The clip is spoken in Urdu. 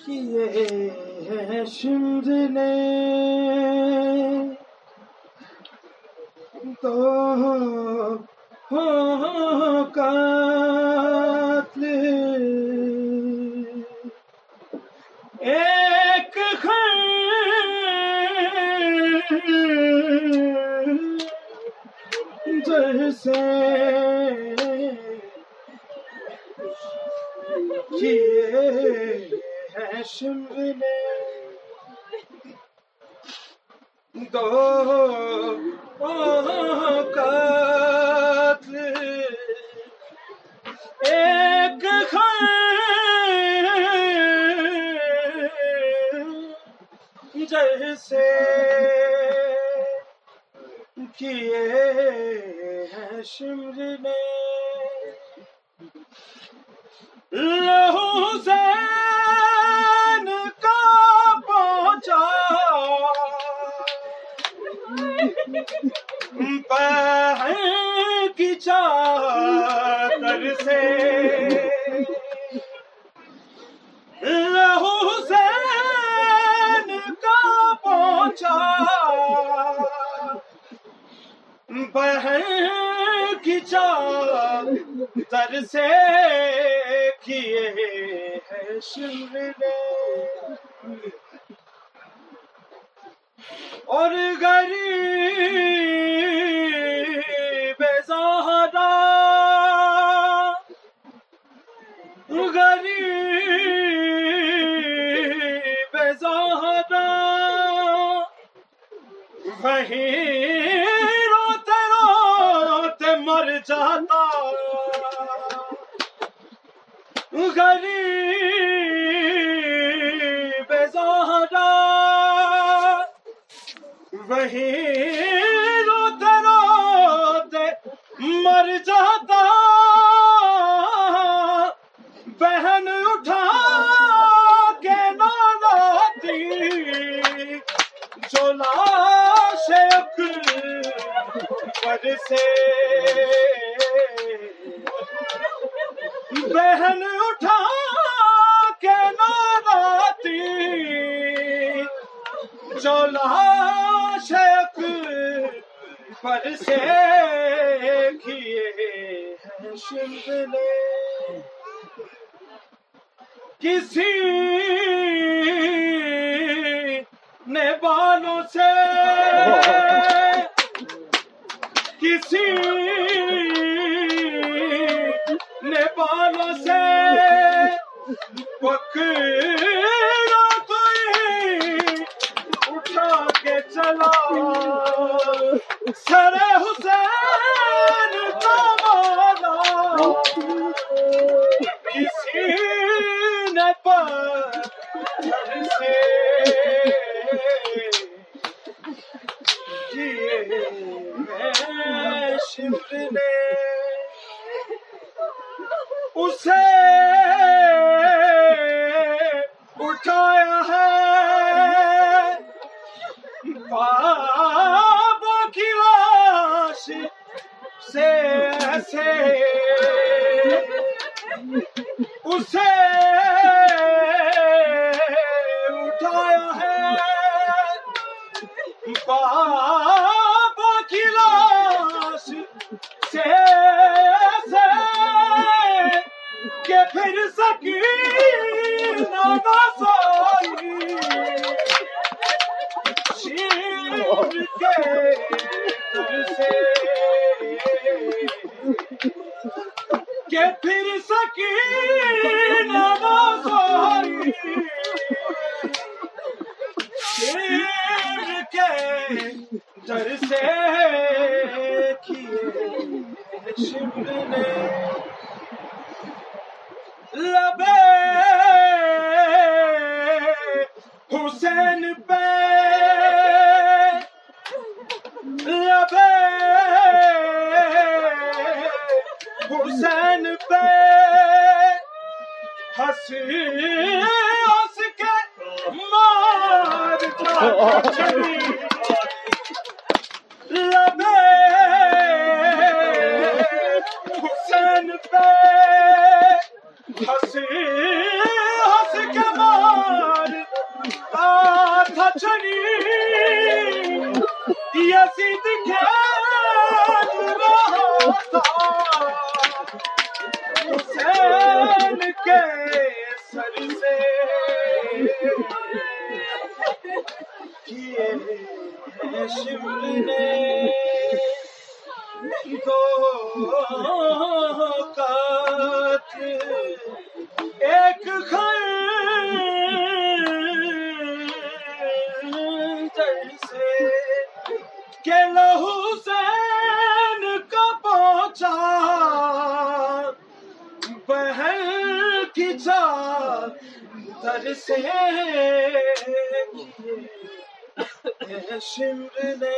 کیے ہیں شمر نے تو ہو قاتل ایک خیر جیسے کیے ہیں شمر نے دو قاتل ایک خیر جیسے کیے ہیں شمر نے لہو زین کی چادر سے لہو زین کا پہنچا۔ بہن کی چادر سے کیے ہیں شمر اور غریب زہرا۔ غریب زہرا۔ وہیں روتے روتے مر جاتا۔ غریب وہیں روتے روتے مر جاتا۔ بہن اٹھا کے نالاتی جو لاش پر سے۔ بہن اٹھا کے نالاتی جو لاش پر سے کیے ہیں شمر کسی نے بالوں سے کسی نے بالوں سے پکڑا شمر نے اسے اٹھایا ہے۔ بابا کی لاش سے ایسے۔ کہ پھر سکینہ نہ کے در سے کیے نے لبے ہنس مار۔ چلی لبے حسین کے شمر کات ایک خنجر سے کہ لہو کا پہنچا بہن کی چادر سے شمر نے